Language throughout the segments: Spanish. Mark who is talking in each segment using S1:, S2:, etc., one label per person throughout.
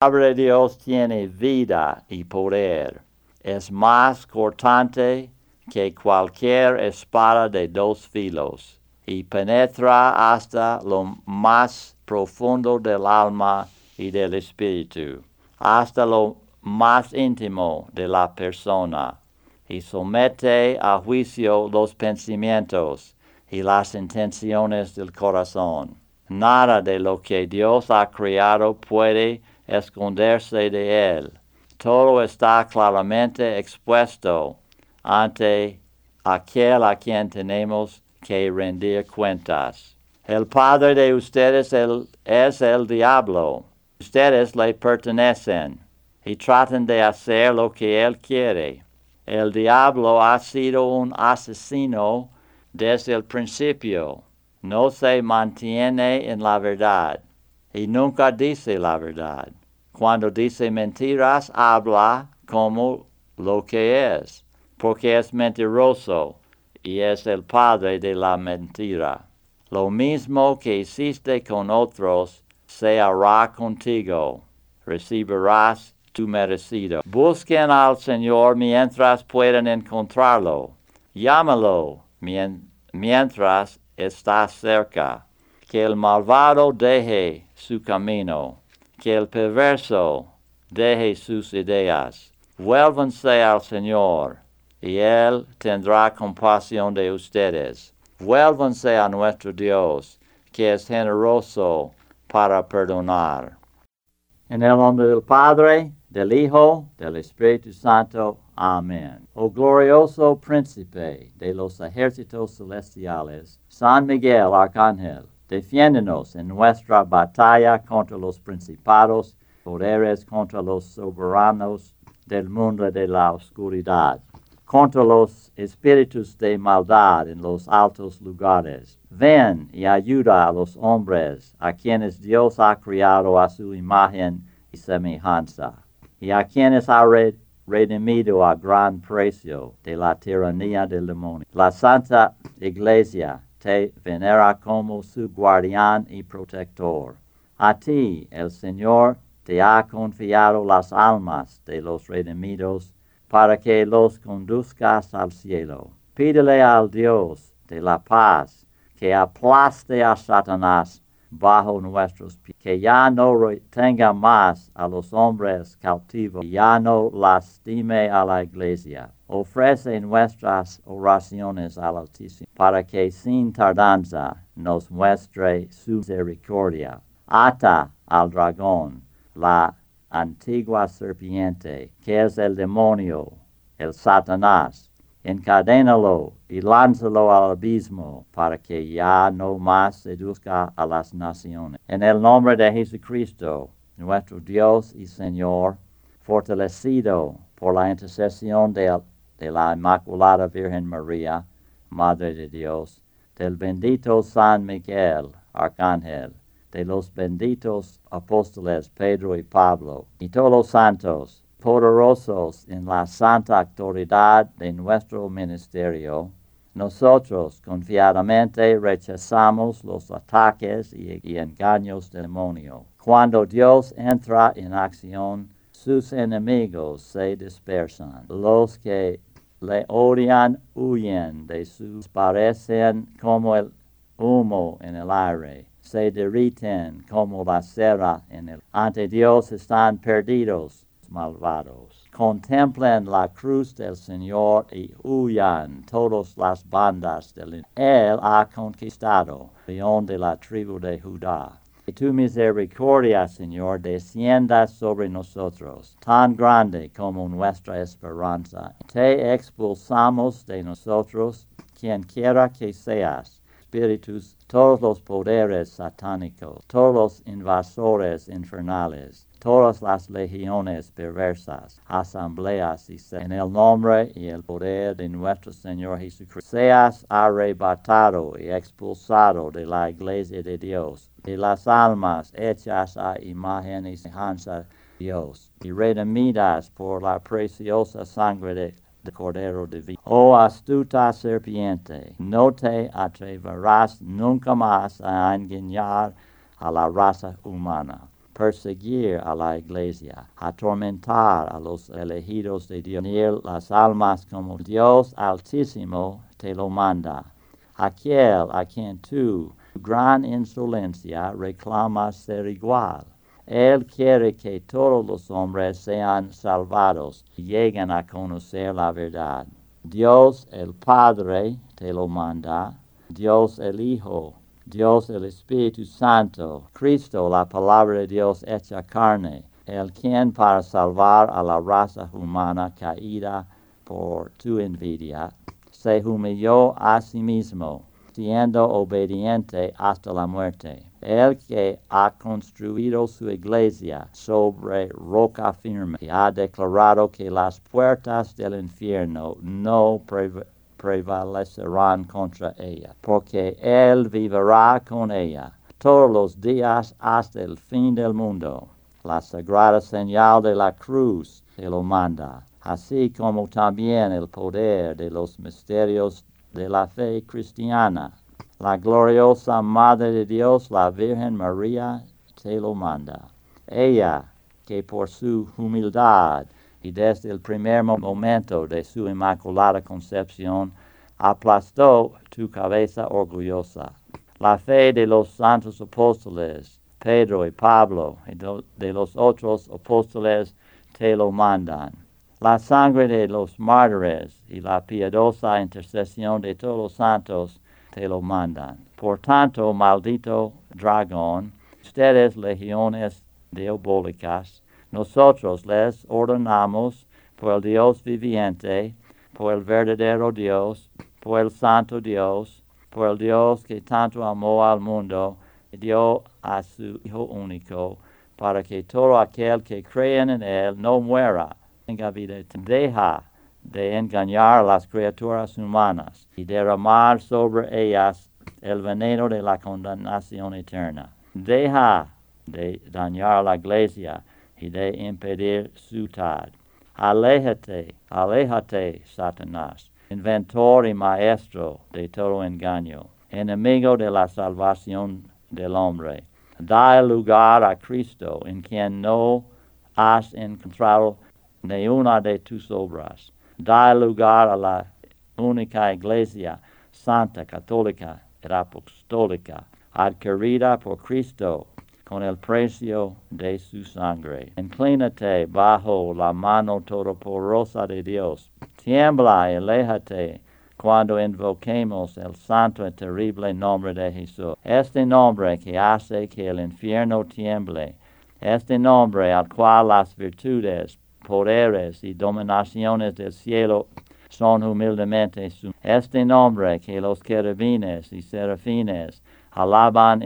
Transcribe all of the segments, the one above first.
S1: de Dios tiene vida y poder. Es más cortante que cualquier espada de dos filos y penetra hasta lo más profundo del alma y del espíritu, hasta lo más íntimo de la persona, y somete a juicio los pensamientos y las intenciones del corazón. Nada de lo que Dios ha creado puede esconderse de él. Todo está claramente expuesto ante aquel a quien tenemos que rendir cuentas. El padre de ustedes es el diablo. Ustedes le pertenecen y tratan de hacer lo que él quiere. El diablo ha sido un asesino desde el principio. No se mantiene en la verdad y nunca dice la verdad. Cuando dice mentiras, habla como lo que es, porque es mentiroso y es el padre de la mentira. Lo mismo que hiciste con otros, se hará contigo. Recibirás tu merecido. Busquen al Señor mientras puedan encontrarlo. Llámalo mientras está cerca. Que el malvado deje su camino, que el perverso deje sus ideas. Vuélvanse al Señor y Él tendrá compasión de ustedes. Vuélvanse a nuestro Dios, que es generoso para perdonar. En el nombre del Padre, del Hijo, del Espíritu Santo. Amén. Oh glorioso príncipe de los ejércitos celestiales, San Miguel Arcángel, defiéndonos en nuestra batalla contra los principados, poderes contra los soberanos del mundo de la oscuridad contra los espíritus de maldad en los altos lugares. Ven y ayuda a los hombres a quienes Dios ha criado a su imagen y semejanza, y a quienes ha redimido a gran precio de la tiranía del demonio. La Santa Iglesia te venera como su guardián y protector. A ti el Señor te ha confiado las almas de los redimidos para que los conduzcas al cielo. Pídele al Dios de la paz que aplaste a Satanás bajo nuestros pies, que ya no retenga más a los hombres cautivos, y ya no lastime a la iglesia. Ofrece nuestras oraciones al Altísimo, para que sin tardanza nos muestre su misericordia. Ata al dragón, la antigua serpiente, que es el demonio, el Satanás. Encadénalo y lánzalo al abismo para que ya no más seduzca a las naciones. En el nombre de Jesucristo, nuestro Dios y Señor, fortalecido por la intercesión de, de la Inmaculada Virgen María, Madre de Dios, del bendito San Miguel, Arcángel, de los benditos apóstoles Pedro y Pablo, y todos los santos, poderosos en la santa autoridad de nuestro ministerio, nosotros confiadamente rechazamos los ataques y, y, engaños del demonio. Cuando Dios entra en acción, sus enemigos se dispersan. Los que le odian huyen de sus parecen como el humo en el aire se derriten como la cera en el. Ante Dios están perdidos malvados. Contemplen la cruz del Señor y huyan todas las bandas del. Él ha conquistado león de la tribu de Judá. Que tu misericordia, Señor, descienda sobre nosotros, tan grande como nuestra esperanza. Te expulsamos de nosotros, quien quiera que seas espíritus, todos los poderes satánicos, todos los invasores infernales, todas las legiones perversas, asambleas y en el nombre y el poder de nuestro Señor Jesucristo. Seas arrebatado y expulsado de la iglesia de Dios, de las almas hechas a imagen y semejanza de Dios, y redimidas por la preciosa sangre de de Cordero Divino. Oh astuta serpiente, no te atreverás nunca más a engañar a la raza humana. Perseguir a la iglesia, atormentar a los elegidos de Dios, las almas como Dios altísimo te lo manda. Aquel a quien tú, gran insolencia, reclamas ser igual. Él quiere que todos los hombres sean salvados y lleguen a conocer la verdad. Dios el Padre te lo manda, Dios el Hijo, Dios el Espíritu Santo, Cristo la palabra de Dios hecha carne, el quien para salvar a la raza humana caída por tu envidia, se humilló a sí mismo, siendo obediente hasta la muerte. El que ha construido su iglesia sobre roca firme y ha declarado que las puertas del infierno no prevalecerán contra ella, porque Él vivirá con ella todos los días hasta el fin del mundo. La sagrada señal de la cruz se lo manda, así como también el poder de los misterios de la fe cristiana la gloriosa Madre de Dios, la Virgen María, te lo manda. Ella, que por su humildad y desde el primer momento de su inmaculada concepción, aplastó tu cabeza orgullosa. La fe de los santos apóstoles, Pedro y Pablo, y de los otros apóstoles, te lo mandan. La sangre de los mártires y la piadosa intercesión de todos los santos te lo mandan. Por tanto, maldito dragón, ustedes legiones diabólicas, nosotros les ordenamos por el Dios viviente, por el verdadero Dios, por el santo Dios, por el Dios que tanto amó al mundo y dio a su Hijo único, para que todo aquel que cree en Él no muera, tenga vida. Deja de engañar a las criaturas humanas y derramar sobre ellas el veneno de la condenación eterna. Deja de dañar a la iglesia y de impedir su tal. Aléjate, aléjate, Satanás, inventor y maestro de todo engaño, enemigo de la salvación del hombre. Da lugar a Cristo en quien no has encontrado ni una de tus obras da lugar a la única iglesia santa, católica y apostólica, adquirida por Cristo con el precio de su sangre. Inclínate bajo la mano todopoderosa de Dios. Tiembla y aléjate cuando invoquemos el santo y terrible nombre de Jesús. Este nombre que hace que el infierno tiemble. Este nombre al cual las virtudes poderes y dominaciones del cielo son humildemente su. Este nombre que los querubines y serafines alaban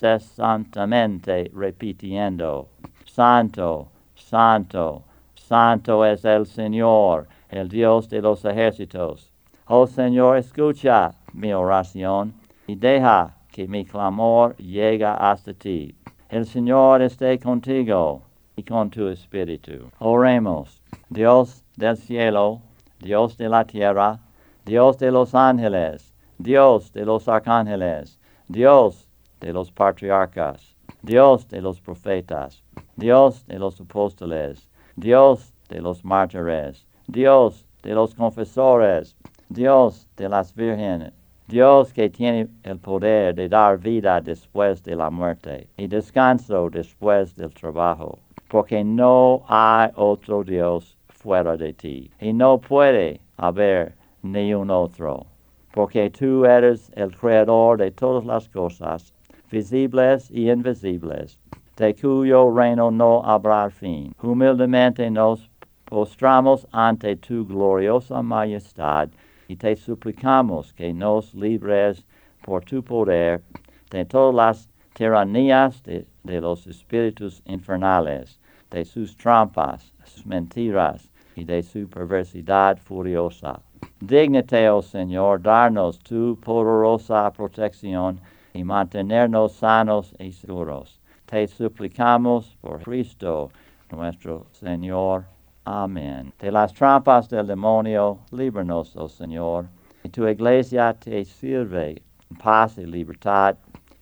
S1: incesantemente repitiendo, Santo, Santo, Santo es el Señor, el Dios de los ejércitos. Oh Señor, escucha mi oración y deja que mi clamor llegue hasta ti. El Señor esté contigo con tu espíritu. Oremos, Dios del cielo, Dios de la tierra, Dios de los ángeles, Dios de los arcángeles, Dios de los patriarcas, Dios de los profetas, Dios de los apóstoles, Dios de los mártires, Dios de los confesores, Dios de las vírgenes, Dios que tiene el poder de dar vida después de la muerte y descanso después del trabajo porque no hay otro Dios fuera de ti, y no puede haber ni un otro, porque tú eres el creador de todas las cosas, visibles y invisibles, de cuyo reino no habrá fin. Humildemente nos postramos ante tu gloriosa majestad y te suplicamos que nos libres por tu poder de todas las tiranías de, los espíritus infernales de sus trampas, sus mentiras y de su perversidad furiosa. Dígnate, oh Señor, darnos tu poderosa protección y mantenernos sanos y seguros. Te suplicamos por Cristo nuestro Señor. Amén. De las trampas del demonio, líbranos, oh Señor. Y tu iglesia te sirve en paz y libertad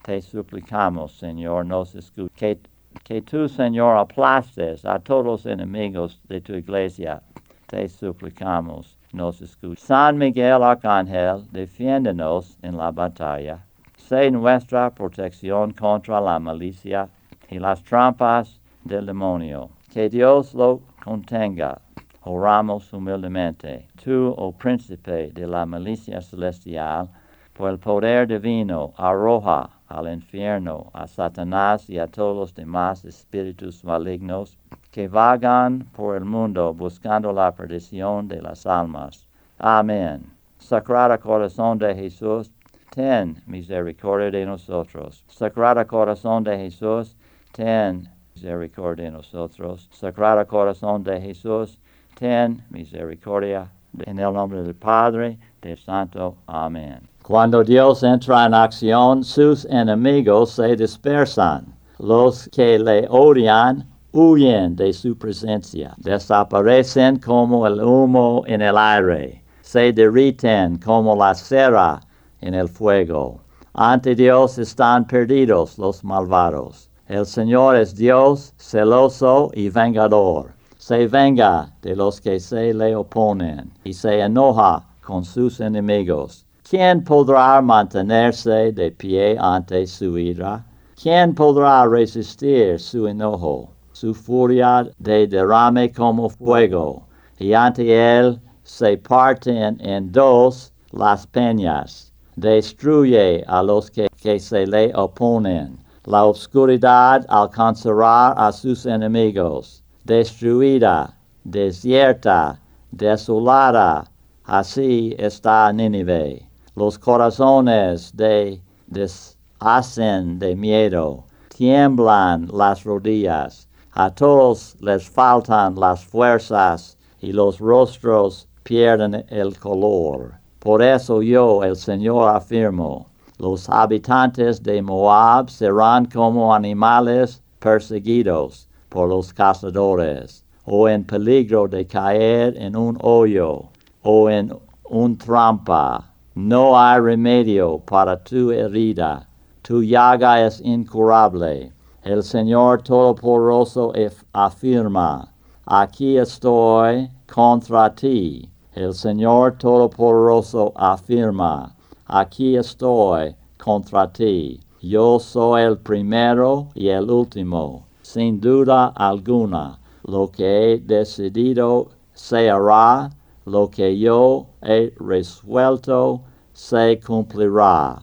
S1: te suplicamos, Señor, nos escuches. Que, que tú, Señor, aplastes a todos los enemigos de tu iglesia. Te suplicamos, nos escuches. San Miguel Arcángel, defiéndonos en la batalla. Sé nuestra protección contra la malicia y las trampas del demonio. Que Dios lo contenga. Oramos humildemente. Tú, oh príncipe de la milicia celestial, por el poder divino, arroja al infierno a Satanás y a todos los demás espíritus malignos que vagan por el mundo buscando la perdición de las almas. Amén. Sagrado Corazón de Jesús, ten misericordia de nosotros. Sagrado Corazón de Jesús, ten misericordia de nosotros. Sagrado Corazón de Jesús, ten misericordia. En el nombre del Padre, del Santo. Amén. Cuando Dios entra en acción, sus enemigos se dispersan. Los que le odian huyen de su presencia. Desaparecen como el humo en el aire. Se derriten como la cera en el fuego. Ante Dios están perdidos los malvados. El Señor es Dios celoso y vengador. Se venga de los que se le oponen y se enoja con sus enemigos. ¿Quién podrá mantenerse de pie ante su ira? ¿Quién podrá resistir su enojo? Su furia de derrame como fuego, y ante él se parten en dos las peñas. Destruye a los que, se le oponen. La oscuridad alcanzará a sus enemigos. Destruida, desierta, desolada, así está Nínive. Los corazones de deshacen de miedo, tiemblan las rodillas, a todos les faltan las fuerzas y los rostros pierden el color. Por eso yo, el Señor, afirmo, los habitantes de Moab serán como animales perseguidos por los cazadores, o en peligro de caer en un hoyo, o en un trampa no hay remedio para tu herida, tu llaga es incurable. El Señor Todopoderoso afirma, aquí estoy contra ti. El Señor Todopoderoso afirma, aquí estoy contra ti. Yo soy el primero y el último, sin duda alguna. Lo que he decidido se hará, lo que yo he resuelto se cumplirá.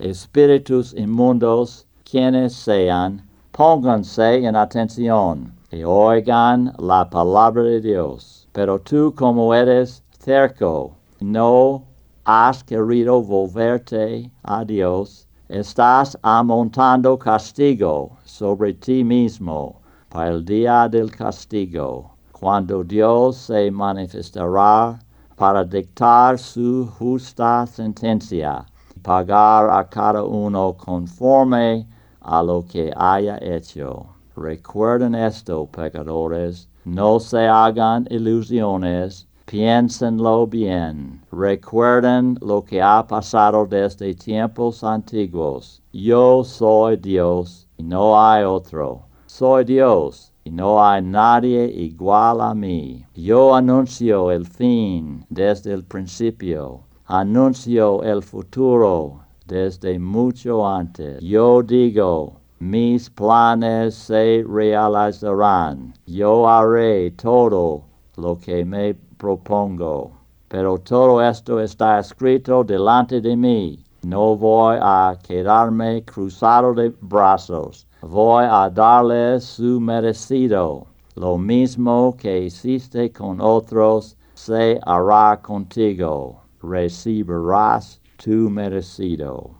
S1: Espíritus inmundos, quienes sean, pónganse en atención y oigan la palabra de Dios. Pero tú como eres cerco, no has querido volverte a Dios, estás amontando castigo sobre ti mismo para el día del castigo, cuando Dios se manifestará para dictar su justa sentencia y pagar a cada uno conforme a lo que haya hecho. Recuerden esto, pecadores, no se hagan ilusiones, piénsenlo bien. Recuerden lo que ha pasado desde tiempos antiguos. Yo soy Dios y no hay otro. Soy Dios y no hay nadie igual a mí. Yo anuncio el fin desde el principio, anuncio el futuro desde mucho antes. Yo digo, mis planes se realizarán. Yo haré todo lo que me propongo. Pero todo esto está escrito delante de mí. No voy a quedarme cruzado de brazos voy a darle su merecido. Lo mismo que hiciste con otros, se hará contigo. Recibirás tu merecido.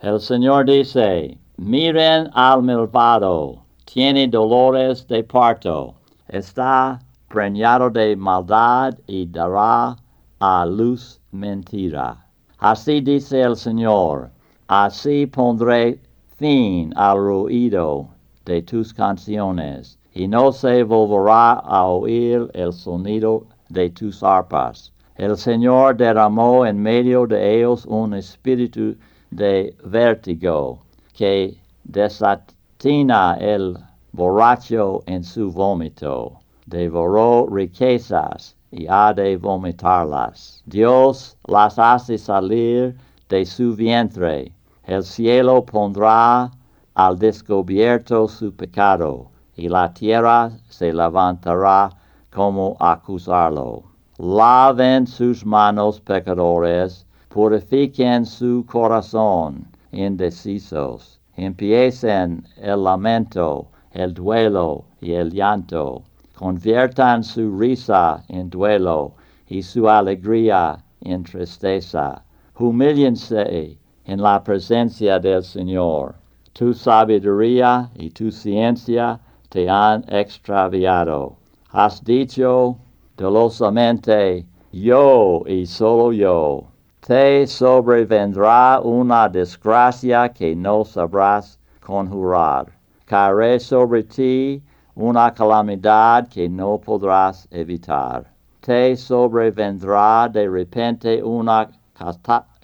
S1: El Señor dice, miren al malvado, tiene dolores de parto, está preñado de maldad y dará a luz mentira. Así dice el Señor, así pondré fin al ruido de tus canciones, y no se volverá a oír el sonido de tus arpas. El Señor derramó en medio de ellos un espíritu de vértigo, que desatina el borracho en su vómito, devoró riquezas y ha de vomitarlas. Dios las hace salir de su vientre. El cielo pondrá al descubierto su pecado, y la tierra se levantará como acusarlo. Laven sus manos pecadores, purifiquen su corazón indecisos, empiecen el lamento, el duelo y el llanto, conviertan su risa en duelo y su alegría en tristeza. Humíllense en la presencia del Señor. Tu sabiduría y tu ciencia te han extraviado. Has dicho dolosamente, yo y solo yo. Te sobrevendrá una desgracia que no sabrás conjurar. Caeré sobre ti una calamidad que no podrás evitar. Te sobrevendrá de repente una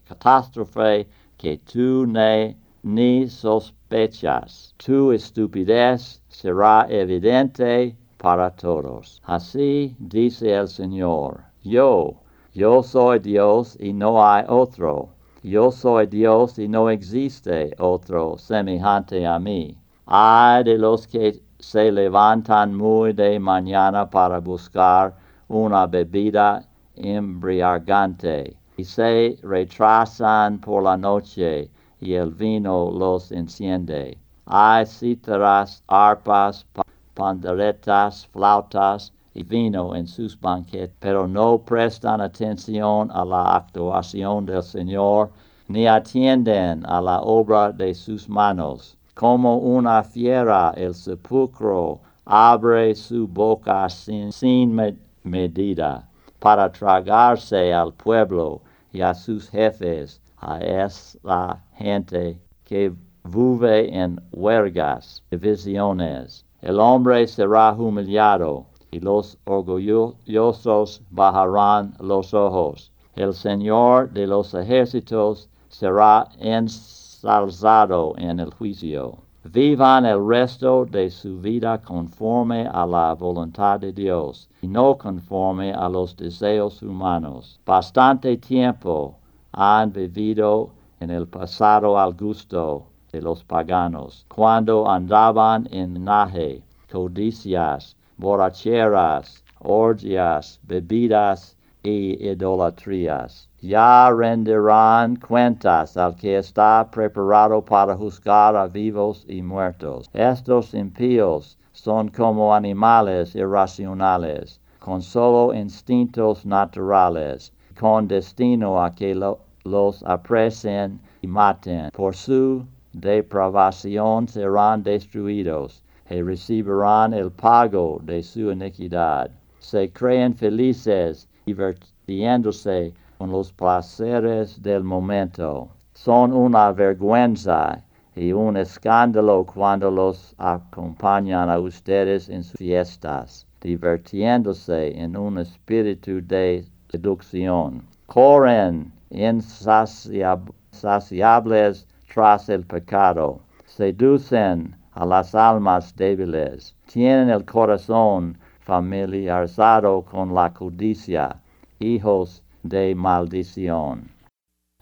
S1: catástrofe que tú ne, ni sospechas. Tu estupidez será evidente para todos. Así dice el Señor. Yo, yo soy Dios y no hay otro. Yo soy Dios y no existe otro semejante a mí. Ay de los que se levantan muy de mañana para buscar una bebida embriagante y se retrasan por la noche y el vino los enciende. Hay cítaras, arpas, panderetas, flautas y vino en sus banquetes, pero no prestan atención a la actuación del Señor, ni atienden a la obra de sus manos. Como una fiera el sepulcro abre su boca sin, medida para tragarse al pueblo y a sus jefes, a esa gente que vive en huelgas, divisiones. El hombre será humillado y los orgullosos bajarán los ojos. El Señor de los ejércitos será ensalzado en el juicio. Vivan el resto de su vida conforme a la voluntad de Dios y no conforme a los deseos humanos. Bastante tiempo han vivido en el pasado al gusto de los paganos, cuando andaban en naje, codicias, borracheras, orgias, bebidas y idolatrías. Ya rendirán cuentas al que está preparado para juzgar a vivos y muertos. Estos impíos son como animales irracionales, con solo instintos naturales, con destino a que lo, los apresen y maten. Por su depravación serán destruidos recibirán el pago de su iniquidad. Se creen felices, divirtiéndose con los placeres del momento. Son una vergüenza y un escándalo cuando los acompañan a ustedes en sus fiestas, divirtiéndose en un espíritu de seducción. Corren insaciables tras el pecado, seducen a las almas débiles, tienen el corazón familiarizado con la codicia, hijos de maldición.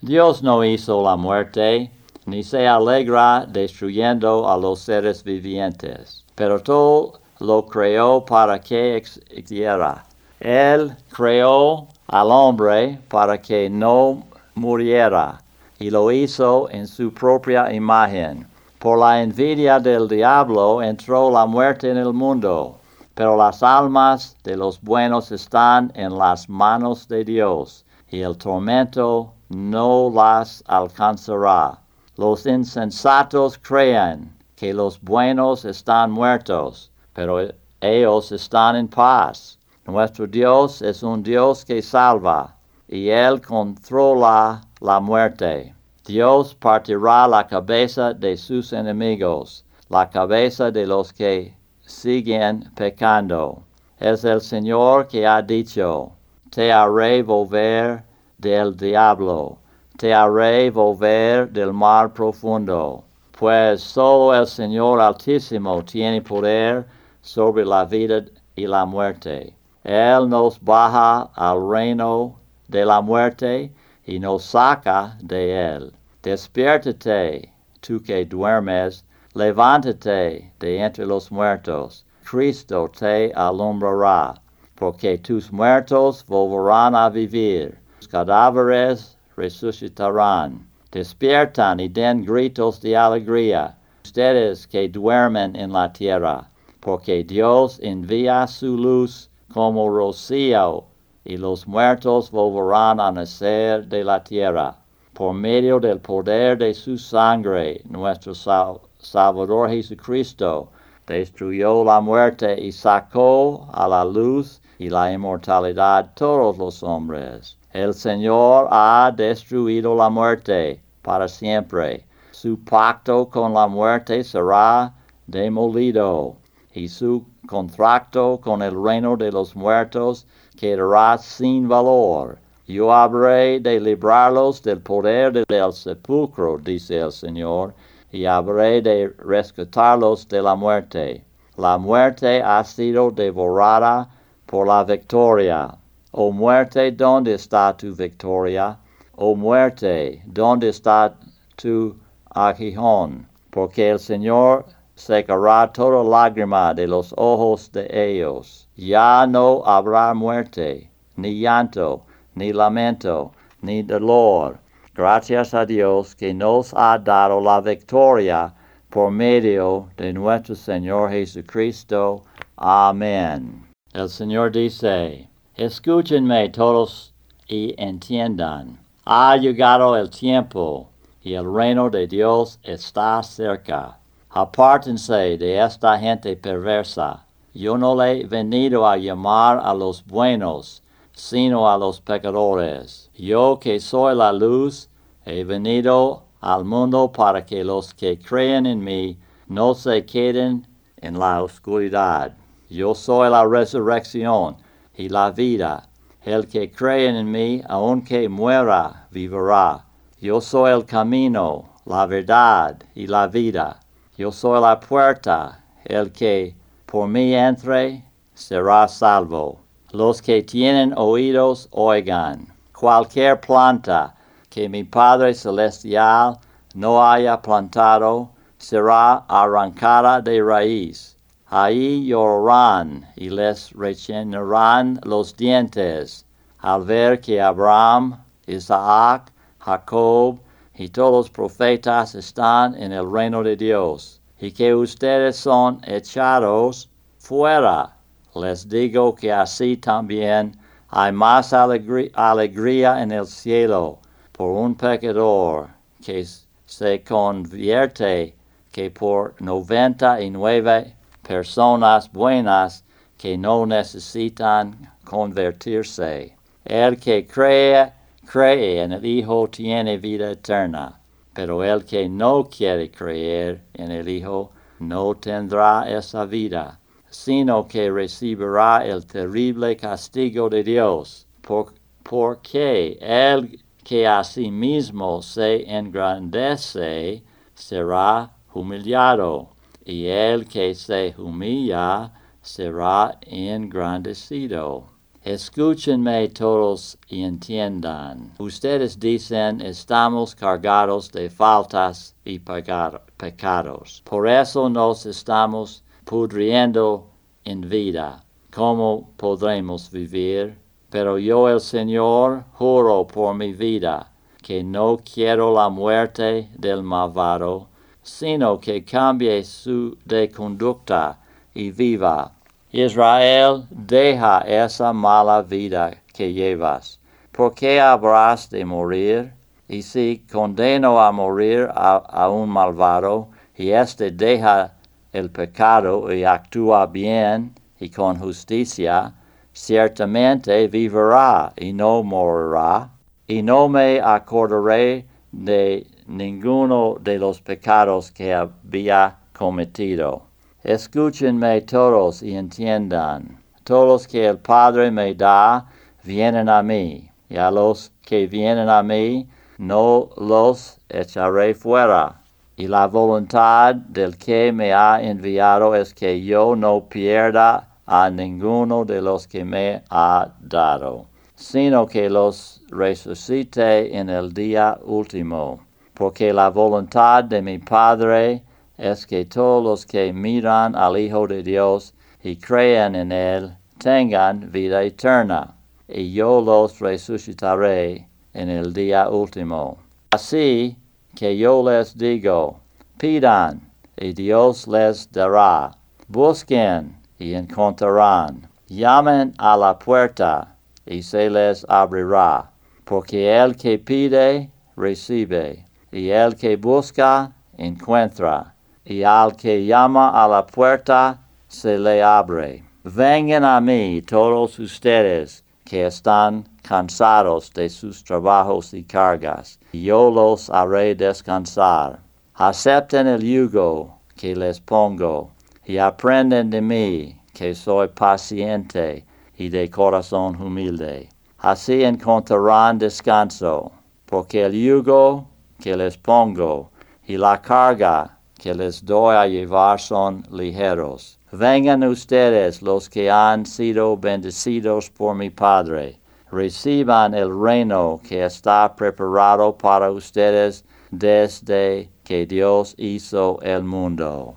S1: Dios no hizo la muerte, ni se alegra destruyendo a los seres vivientes, pero todo lo creó para que existiera. Él creó al hombre para que no muriera, y lo hizo en su propia imagen por la envidia del diablo entró la muerte en el mundo, pero las almas de los buenos están en las manos de Dios, y el tormento no las alcanzará. Los insensatos creen que los buenos están muertos, pero ellos están en paz. Nuestro Dios es un Dios que salva, y Él controla la muerte. Dios partirá la cabeza de sus enemigos, la cabeza de los que siguen pecando. Es el Señor que ha dicho, te haré volver del diablo, te haré volver del mar profundo, pues solo el Señor Altísimo tiene poder sobre la vida y la muerte. Él nos baja al reino de la muerte y nos saca de él. Despiértate, tú que duermes, levántate de entre los muertos. Cristo te alumbrará, porque tus muertos volverán a vivir, tus cadáveres resucitarán. Despiertan y den gritos de alegría, ustedes que duermen en la tierra, porque Dios envía su luz como rocío, y los muertos volverán a nacer de la tierra. Por medio del poder de su sangre, nuestro Sal Salvador Jesucristo destruyó la muerte y sacó a la luz y la inmortalidad todos los hombres. El Señor ha destruido la muerte para siempre. Su pacto con la muerte será demolido y su contrato con el reino de los muertos quedará sin valor. Yo habré de librarlos del poder del sepulcro, dice el Señor, y habré de rescatarlos de la muerte. La muerte ha sido devorada por la victoria. Oh muerte, ¿dónde está tu victoria? Oh muerte, ¿dónde está tu aguijón? Porque el Señor secará toda lágrima de los ojos de ellos. Ya no habrá muerte, ni llanto, ni lamento, ni dolor. Gracias a Dios que nos ha dado la victoria por medio de nuestro Señor Jesucristo. Amén. El Señor dice, escúchenme todos y entiendan. Ha llegado el tiempo y el reino de Dios está cerca. Apártense de esta gente perversa. Yo no le he venido a llamar a los buenos, sino a los pecadores. Yo que soy la luz, he venido al mundo para que los que creen en mí no se queden en la oscuridad. Yo soy la resurrección y la vida. El que cree en mí, aunque muera, vivirá. Yo soy el camino, la verdad y la vida. Yo soy la puerta, el que por mí entre será salvo. Los que tienen oídos oigan. Cualquier planta que mi Padre Celestial no haya plantado será arrancada de raíz. Ahí llorarán y les rechinarán los dientes al ver que Abraham, Isaac, Jacob y todos los profetas están en el reino de Dios, y que ustedes son echados fuera. Les digo que así también hay más alegría, en el cielo por un pecador que se convierte que por noventa y nueve personas buenas que no necesitan convertirse. El que cree cree en el Hijo tiene vida eterna, pero el que no quiere creer en el Hijo no tendrá esa vida, sino que recibirá el terrible castigo de Dios, por, porque el que a sí mismo se engrandece será humillado, y el que se humilla será engrandecido. Escúchenme todos y entiendan. Ustedes dicen estamos cargados de faltas y pecados. Por eso nos estamos pudriendo en vida. ¿Cómo podremos vivir? Pero yo el Señor juro por mi vida que no quiero la muerte del malvado, sino que cambie su de conducta y viva. Israel, deja esa mala vida que llevas. ¿Por qué habrás de morir? Y si condeno a morir a, a un malvado, y éste deja el pecado y actúa bien y con justicia, ciertamente vivirá y no morirá, y no me acordaré de ninguno de los pecados que había cometido. Escúchenme todos y entiendan. Todos que el Padre me da vienen a mí, y a los que vienen a mí no los echaré fuera. y la voluntad del que me ha enviado es que yo no pierda a ninguno de los que me ha dado, sino que los resucite en el día último, porque la voluntad de mi Padre es que todos los que miran al Hijo de Dios y crean en Él tengan vida eterna, y yo los resucitaré en el día último. Así que yo les digo, pidan, y Dios les dará, busquen, y encontrarán, llamen a la puerta, y se les abrirá, porque el que pide, recibe, y el que busca, encuentra, y al que llama a la puerta, se le abre. Vengan a mí todos ustedes que están cansados de sus trabajos y cargas, y yo los haré descansar. Acepten el yugo que les pongo, y aprenden de mí, que soy paciente y de corazón humilde. Así encontrarán descanso, porque el yugo que les pongo y la carga que les doy a llevar son ligeros. Vengan ustedes los que han sido bendecidos por mi Padre. Reciban el reino que está preparado para ustedes desde que Dios hizo el mundo.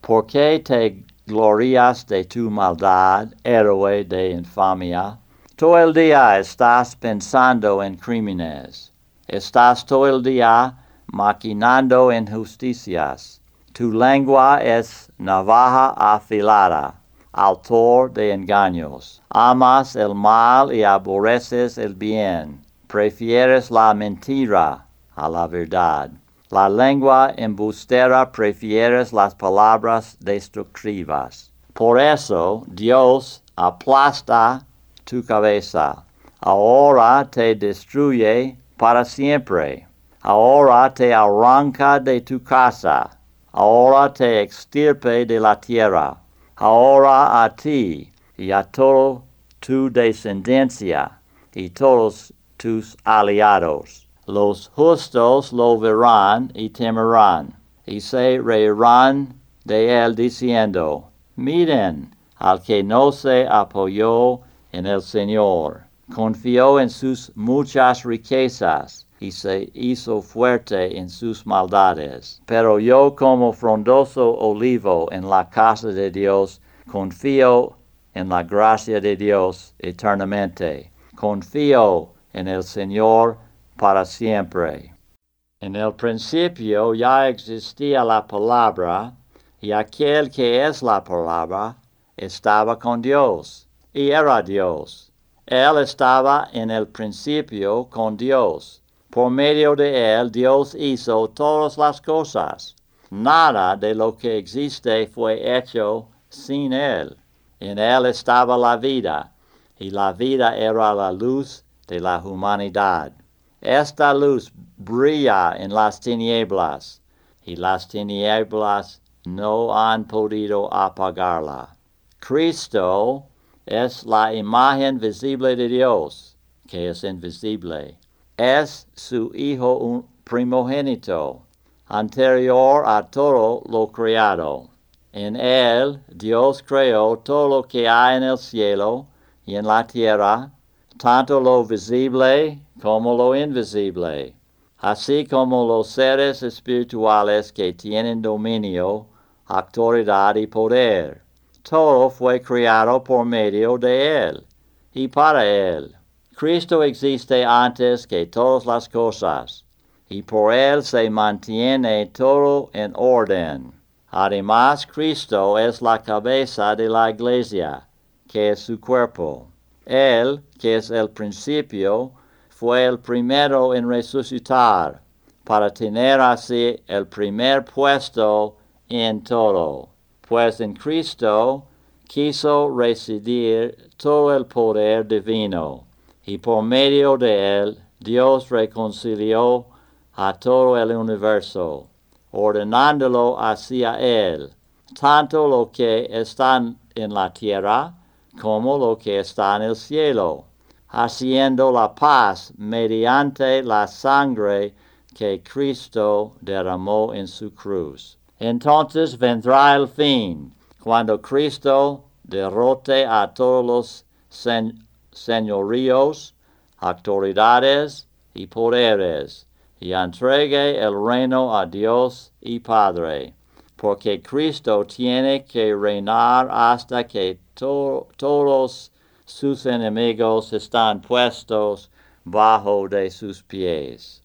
S1: ¿Por qué te glorias de tu maldad, héroe de infamia? Todo el día estás pensando en crímenes. Estás todo el día maquinando injusticias. Tu lengua es navaja afilada, autor de engaños. Amas el mal y aborreces el bien. Prefieres la mentira a la verdad. La lengua embustera prefieres las palabras destructivas. Por eso Dios aplasta tu cabeza. Ahora te destruye para siempre. Ahora te arranca de tu casa. Ahora te extirpe de la tierra, ahora a ti y a toda tu descendencia y todos tus aliados. Los justos lo verán y temerán, y se reirán de él diciendo, miren al que no se apoyó en el Señor, confió en sus muchas riquezas y se hizo fuerte en sus maldades. Pero yo como frondoso olivo en la casa de Dios, confío en la gracia de Dios eternamente. Confío en el Señor para siempre. En el principio ya existía la palabra, y aquel que es la palabra estaba con Dios, y era Dios. Él estaba en el principio con Dios por medio de él Dios hizo todas las cosas. Nada de lo que existe fue hecho sin él. En él estaba la vida, y la vida era la luz de la humanidad. Esta luz brilla en las tinieblas, y las tinieblas no han podido apagarla. Cristo es la imagen visible de Dios, que es invisible es su Hijo primogénito, anterior a todo lo creado. En él Dios creó todo lo que hay en el cielo y en la tierra, tanto lo visible como lo invisible, así como los seres espirituales que tienen dominio, autoridad y poder. Todo fue creado por medio de él y para él. Cristo existe antes que todas las cosas, y por Él se mantiene todo en orden. Además, Cristo es la cabeza de la iglesia, que es su cuerpo. Él, que es el principio, fue el primero en resucitar, para tener así el primer puesto en todo. Pues en Cristo quiso residir todo el poder divino y por medio de él Dios reconcilió a todo el universo, ordenándolo hacia él, tanto lo que está en la tierra como lo que está en el cielo, haciendo la paz mediante la sangre que Cristo derramó en su cruz. Entonces vendrá el fin, cuando Cristo derrote a todos los señoríos, autoridades y poderes, y entregue el reino a Dios y Padre, porque Cristo tiene que reinar hasta que to todos sus enemigos están puestos bajo de sus pies.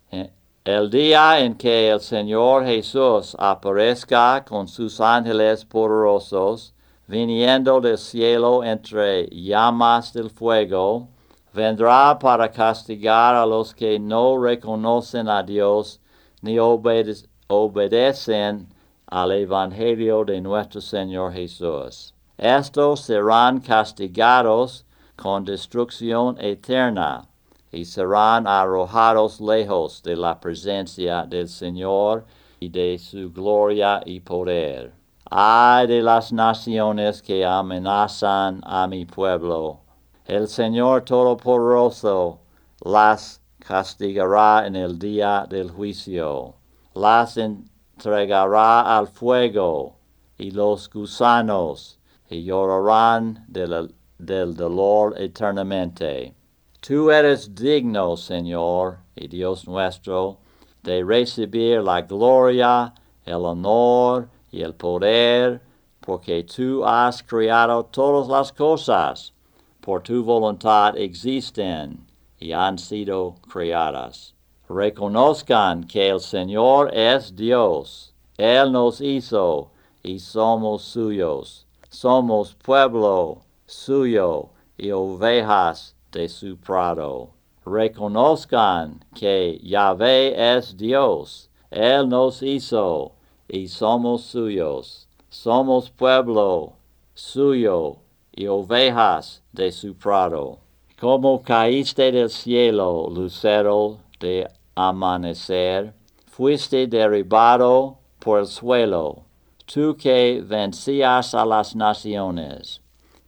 S1: El día en que el Señor Jesús aparezca con sus ángeles poderosos, viniendo del cielo entre llamas del fuego, vendrá para castigar a los que no reconocen a Dios ni obede obedecen al Evangelio de nuestro Señor Jesús. Estos serán castigados con destrucción eterna y serán arrojados lejos de la presencia del Señor y de su gloria y poder. Ay de las naciones que amenazan a mi pueblo. El Señor Todopoderoso las castigará en el día del juicio. Las entregará al fuego y los gusanos y llorarán del, del dolor eternamente. Tú eres digno, Señor y Dios nuestro, de recibir la gloria, el honor y el poder, porque tú has creado todas las cosas, por tu voluntad existen y han sido creadas. Reconozcan que el Señor es Dios. Él nos hizo y somos suyos. Somos pueblo suyo y ovejas de su prado. Reconozcan que Yahvé es Dios. Él nos hizo y somos suyos. Somos pueblo suyo y ovejas de su prado. Como caíste del cielo, lucero de amanecer, fuiste derribado por el suelo, tú que vencías a las naciones.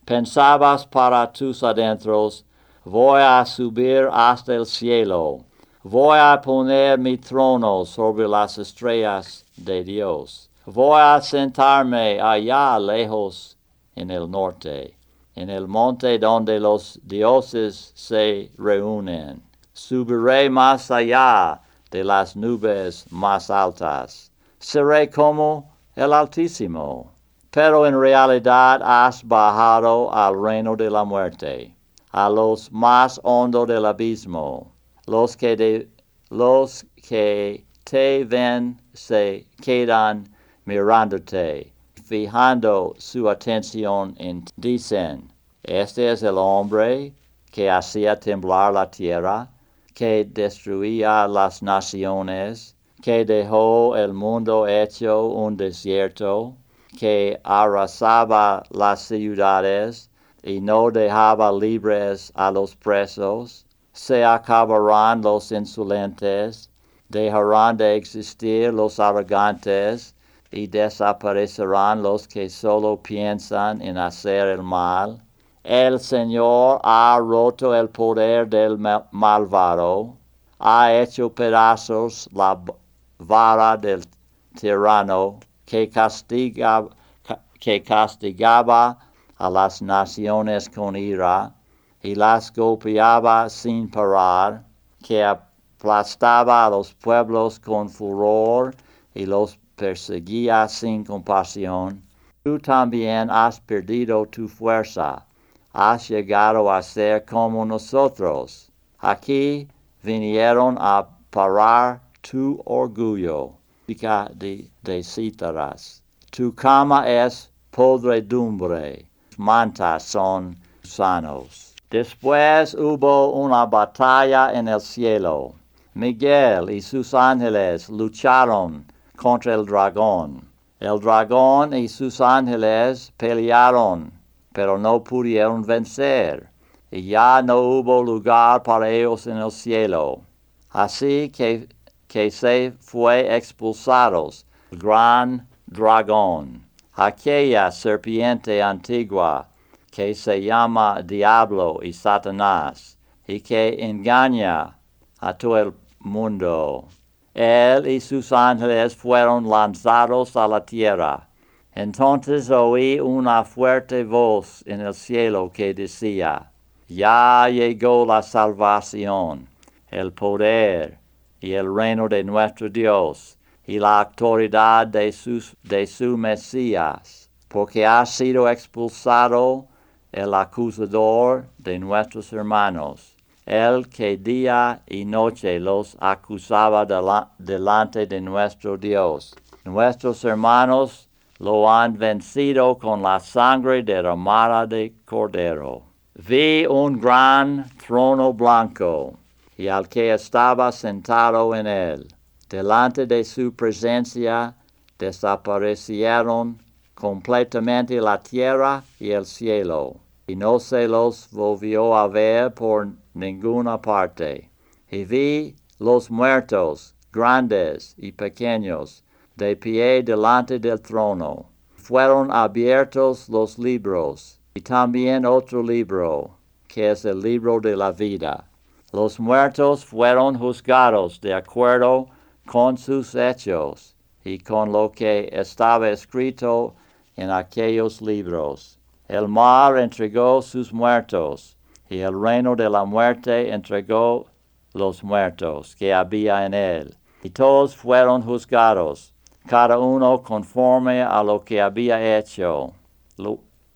S1: Pensabas para tus adentros, voy a subir hasta el cielo, voy a poner mi trono sobre las estrellas de Dios, voy a sentarme allá lejos en el norte, en el monte donde los dioses se reúnen. Subiré más allá de las nubes más altas. Seré como el Altísimo. Pero en realidad has bajado al reino de la muerte a los más hondo del abismo. Los que, te ven se quedan mirándote, fijando su atención en dicen, este es el hombre que hacía temblar la tierra, que destruía las naciones, que dejó el mundo hecho un desierto, que arrasaba las ciudades, y no dejaba libres a los presos, se acabarán los insolentes, dejarán de existir los arrogantes y desaparecerán los que solo piensan en hacer el mal. El Señor ha roto el poder del malvado, ha hecho pedazos la vara del tirano que, que castigaba a las naciones con ira y las golpeaba sin parar, que aplastaba a los pueblos con furor y los perseguía sin compasión. Tú también has perdido tu fuerza, has llegado a ser como nosotros. Aquí vinieron a parar tu orgullo, de, de cítaras. Tu cama es podredumbre mantas son sanos. Después hubo una batalla en el cielo. Miguel y sus ángeles lucharon contra el dragón. El dragón y sus ángeles pelearon, pero no pudieron vencer, y ya no hubo lugar para ellos en el cielo. Así que, se fue expulsados el gran dragón aquella serpiente antigua que se llama Diablo y Satanás y que engaña a todo el mundo. él y sus ángeles fueron lanzados a la tierra. Entonces oí una fuerte voz en el cielo que decía, Ya llegó la salvación, el poder y el reino de nuestro Dios y la autoridad de, sus, de su Mesías, porque ha sido expulsado el acusador de nuestros hermanos, el que día y noche los acusaba delante de nuestro Dios. Nuestros hermanos lo han vencido con la sangre derramada de cordero. Vi un gran trono blanco y al que estaba sentado en él. Delante de su presencia desaparecieron completamente la tierra y el cielo y no se los volvió a ver por ninguna parte. Y vi los muertos, grandes y pequeños, de pie delante del trono. Fueron abiertos los libros, y también otro libro, que es el libro de la vida. Los muertos fueron juzgados de acuerdo con sus hechos y con lo que estaba escrito en aquellos libros. El mar entregó sus muertos, y el reino de la muerte entregó los muertos que había en él. Y todos fueron juzgados, cada uno conforme a lo que había hecho.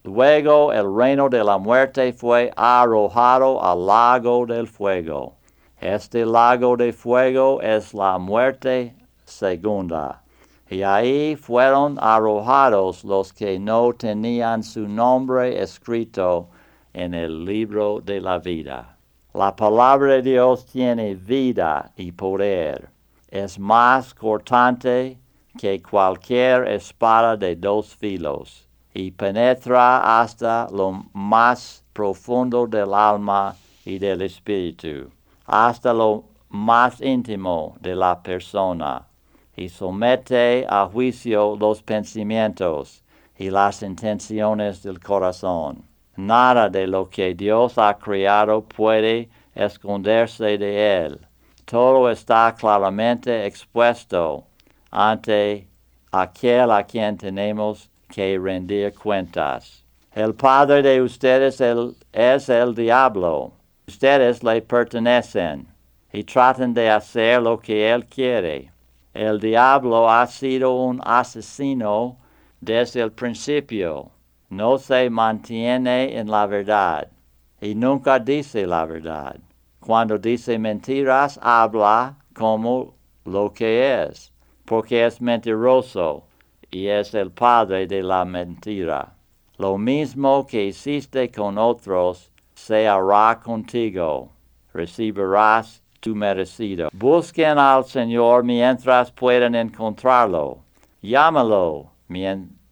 S1: Luego el reino de la muerte fue arrojado al lago del fuego. Este lago de fuego es la muerte segunda y ahí fueron arrojados los que no tenían su nombre escrito en el libro de la vida. La palabra de Dios tiene vida y poder. Es más cortante que cualquier espada de dos filos y penetra hasta lo más profundo del alma y del espíritu, hasta lo más íntimo de la persona y somete a juicio los pensamientos y las intenciones del corazón. Nada de lo que Dios ha creado puede esconderse de él. Todo está claramente expuesto ante aquel a quien tenemos que rendir cuentas. El padre de ustedes es el diablo. Ustedes le pertenecen y tratan de hacer lo que él quiere. El diablo ha sido un asesino desde el principio. No se mantiene en la verdad y nunca dice la verdad. Cuando dice mentiras, habla como lo que es, porque es mentiroso y es el padre de la mentira. Lo mismo que hiciste con otros, se hará contigo. Recibirás tu merecido. Busquen al Señor mientras pueden encontrarlo. Llámalo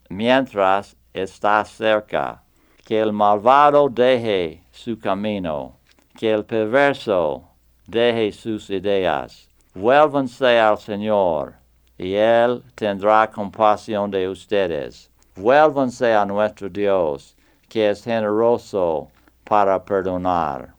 S1: mientras está cerca. Que el malvado deje su camino, que el perverso deje sus ideas. Vuélvanse al Señor, y Él tendrá compasión de ustedes. Vuélvanse a nuestro Dios, que es generoso para perdonar.